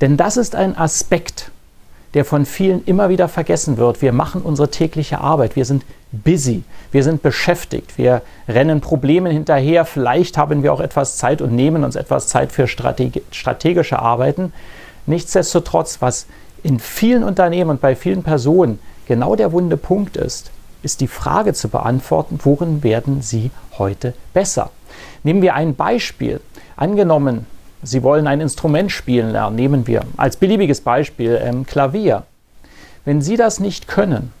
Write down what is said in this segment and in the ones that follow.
Denn das ist ein Aspekt, der von vielen immer wieder vergessen wird. Wir machen unsere tägliche Arbeit, wir sind busy, wir sind beschäftigt, wir rennen Problemen hinterher, vielleicht haben wir auch etwas Zeit und nehmen uns etwas Zeit für strategische Arbeiten. Nichtsdestotrotz, was in vielen Unternehmen und bei vielen Personen genau der wunde Punkt ist, ist die Frage zu beantworten, worin werden Sie heute besser? Nehmen wir ein Beispiel. Angenommen, Sie wollen ein Instrument spielen lernen, nehmen wir als beliebiges Beispiel ähm, Klavier. Wenn Sie das nicht können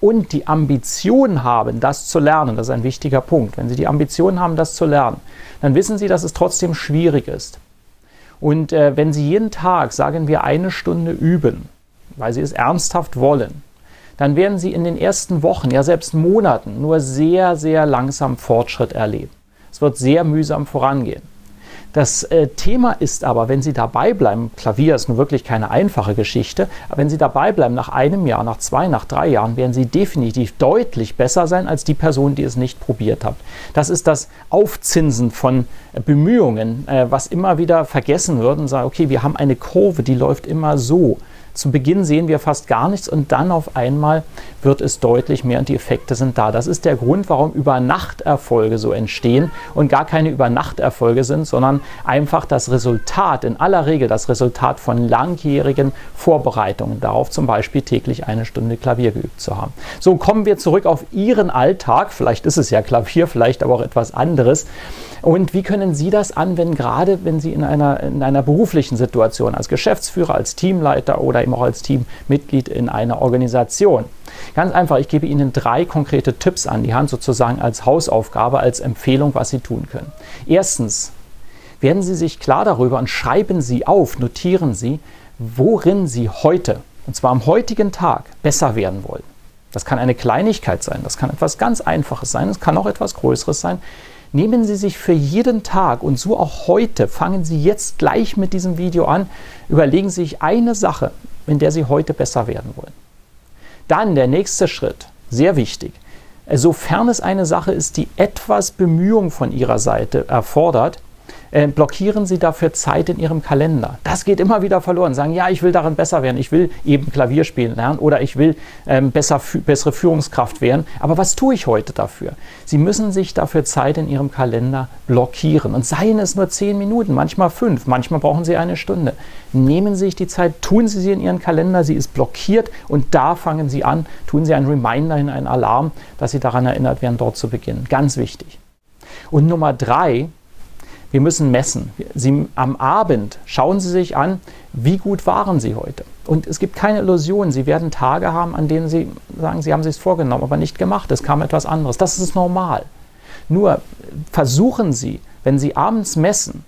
und die Ambition haben, das zu lernen, das ist ein wichtiger Punkt, wenn Sie die Ambition haben, das zu lernen, dann wissen Sie, dass es trotzdem schwierig ist. Und äh, wenn Sie jeden Tag, sagen wir, eine Stunde üben, weil Sie es ernsthaft wollen, dann werden Sie in den ersten Wochen, ja selbst Monaten, nur sehr, sehr langsam Fortschritt erleben. Es wird sehr mühsam vorangehen. Das äh, Thema ist aber, wenn Sie dabei bleiben, Klavier ist nun wirklich keine einfache Geschichte, aber wenn Sie dabei bleiben, nach einem Jahr, nach zwei, nach drei Jahren, werden Sie definitiv deutlich besser sein als die Person, die es nicht probiert hat. Das ist das Aufzinsen von äh, Bemühungen, äh, was immer wieder vergessen wird und sagt, okay, wir haben eine Kurve, die läuft immer so. Zu Beginn sehen wir fast gar nichts und dann auf einmal wird es deutlich mehr und die Effekte sind da. Das ist der Grund, warum Übernachterfolge so entstehen und gar keine Übernachterfolge sind, sondern einfach das Resultat, in aller Regel das Resultat von langjährigen Vorbereitungen darauf, zum Beispiel täglich eine Stunde Klavier geübt zu haben. So kommen wir zurück auf Ihren Alltag. Vielleicht ist es ja Klavier, vielleicht aber auch etwas anderes. Und wie können Sie das anwenden, gerade wenn Sie in einer, in einer beruflichen Situation als Geschäftsführer, als Teamleiter oder eben auch als Teammitglied in einer Organisation? Ganz einfach, ich gebe Ihnen drei konkrete Tipps an die Hand, sozusagen als Hausaufgabe, als Empfehlung, was Sie tun können. Erstens, werden Sie sich klar darüber und schreiben Sie auf, notieren Sie, worin Sie heute, und zwar am heutigen Tag, besser werden wollen. Das kann eine Kleinigkeit sein, das kann etwas ganz Einfaches sein, es kann auch etwas Größeres sein. Nehmen Sie sich für jeden Tag und so auch heute, fangen Sie jetzt gleich mit diesem Video an, überlegen Sie sich eine Sache, in der Sie heute besser werden wollen. Dann der nächste Schritt, sehr wichtig. Sofern es eine Sache ist, die etwas Bemühung von Ihrer Seite erfordert, äh, blockieren Sie dafür Zeit in Ihrem Kalender. Das geht immer wieder verloren. Sagen, ja, ich will darin besser werden, ich will eben Klavier spielen lernen oder ich will ähm, besser, bessere Führungskraft werden. Aber was tue ich heute dafür? Sie müssen sich dafür Zeit in Ihrem Kalender blockieren. Und seien es nur zehn Minuten, manchmal fünf, manchmal brauchen Sie eine Stunde. Nehmen Sie sich die Zeit, tun Sie sie in Ihren Kalender, sie ist blockiert und da fangen Sie an, tun Sie einen Reminder in einen Alarm, dass Sie daran erinnert werden, dort zu beginnen. Ganz wichtig. Und Nummer drei, wir müssen messen. Sie, am Abend schauen Sie sich an, wie gut waren Sie heute. Und es gibt keine Illusion. Sie werden Tage haben, an denen Sie sagen, Sie haben es sich vorgenommen, aber nicht gemacht. Es kam etwas anderes. Das ist normal. Nur versuchen Sie, wenn Sie abends messen,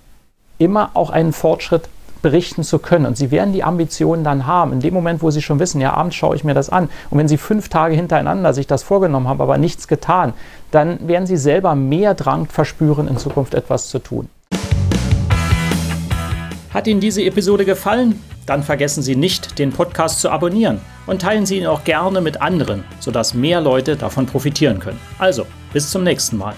immer auch einen Fortschritt berichten zu können. Und Sie werden die Ambitionen dann haben. In dem Moment, wo Sie schon wissen, ja, abends schaue ich mir das an. Und wenn Sie fünf Tage hintereinander sich das vorgenommen haben, aber nichts getan, dann werden Sie selber mehr Drang verspüren, in Zukunft etwas zu tun. Hat Ihnen diese Episode gefallen? Dann vergessen Sie nicht, den Podcast zu abonnieren und teilen Sie ihn auch gerne mit anderen, sodass mehr Leute davon profitieren können. Also, bis zum nächsten Mal.